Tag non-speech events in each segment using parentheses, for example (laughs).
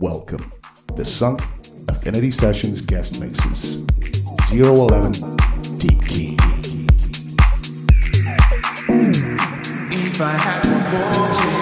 Welcome. The Sunk Affinity Sessions guest mixes. 011 Deep Key. If I had one more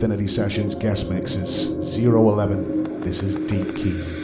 Affinity Sessions guest mixes 011. This is Deep Key.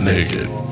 Naked.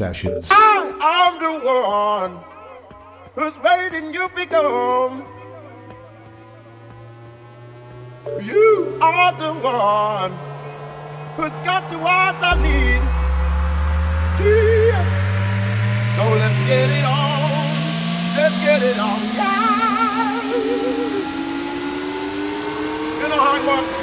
Sessions. I'm the one who's waiting you be gone. You are the one who's got the what I need. Yeah. So let's get it on. Let's get it on. Yeah. You know how it works.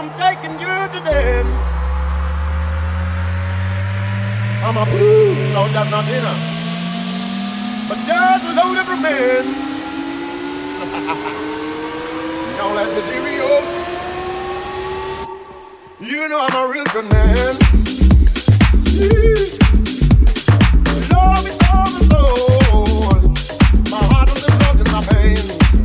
I'm taking you to dance. I'm a blue, so that's not dinner. But there's a load of romance. (laughs) Now let me serious. You know I'm a real good man. Love is all the soul. My heart is in love and my pain.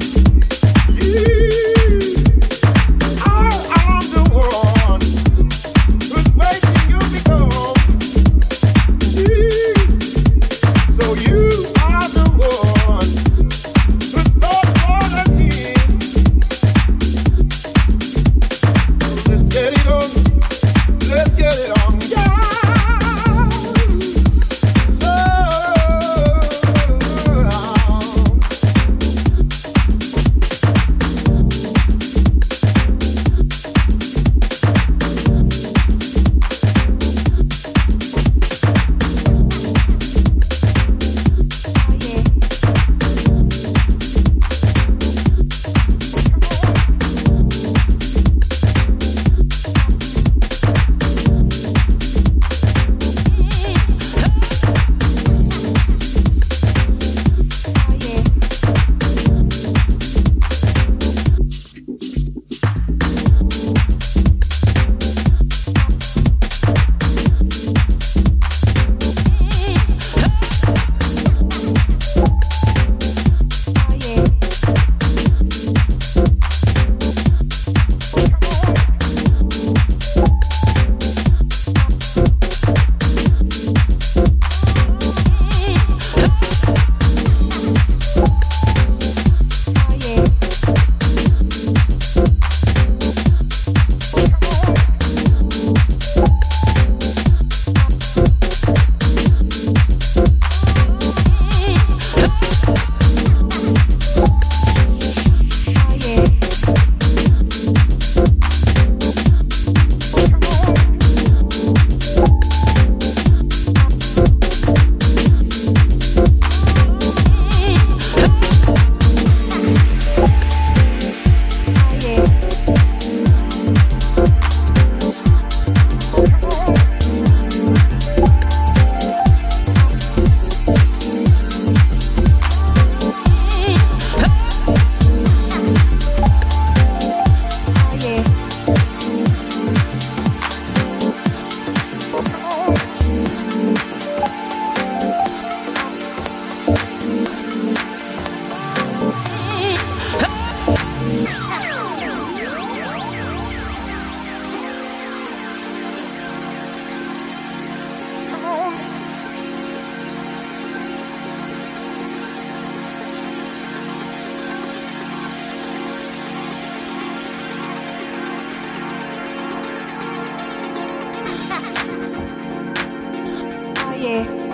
可以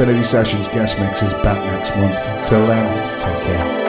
Infinity Sessions guest mix is back next month. Till then, take care.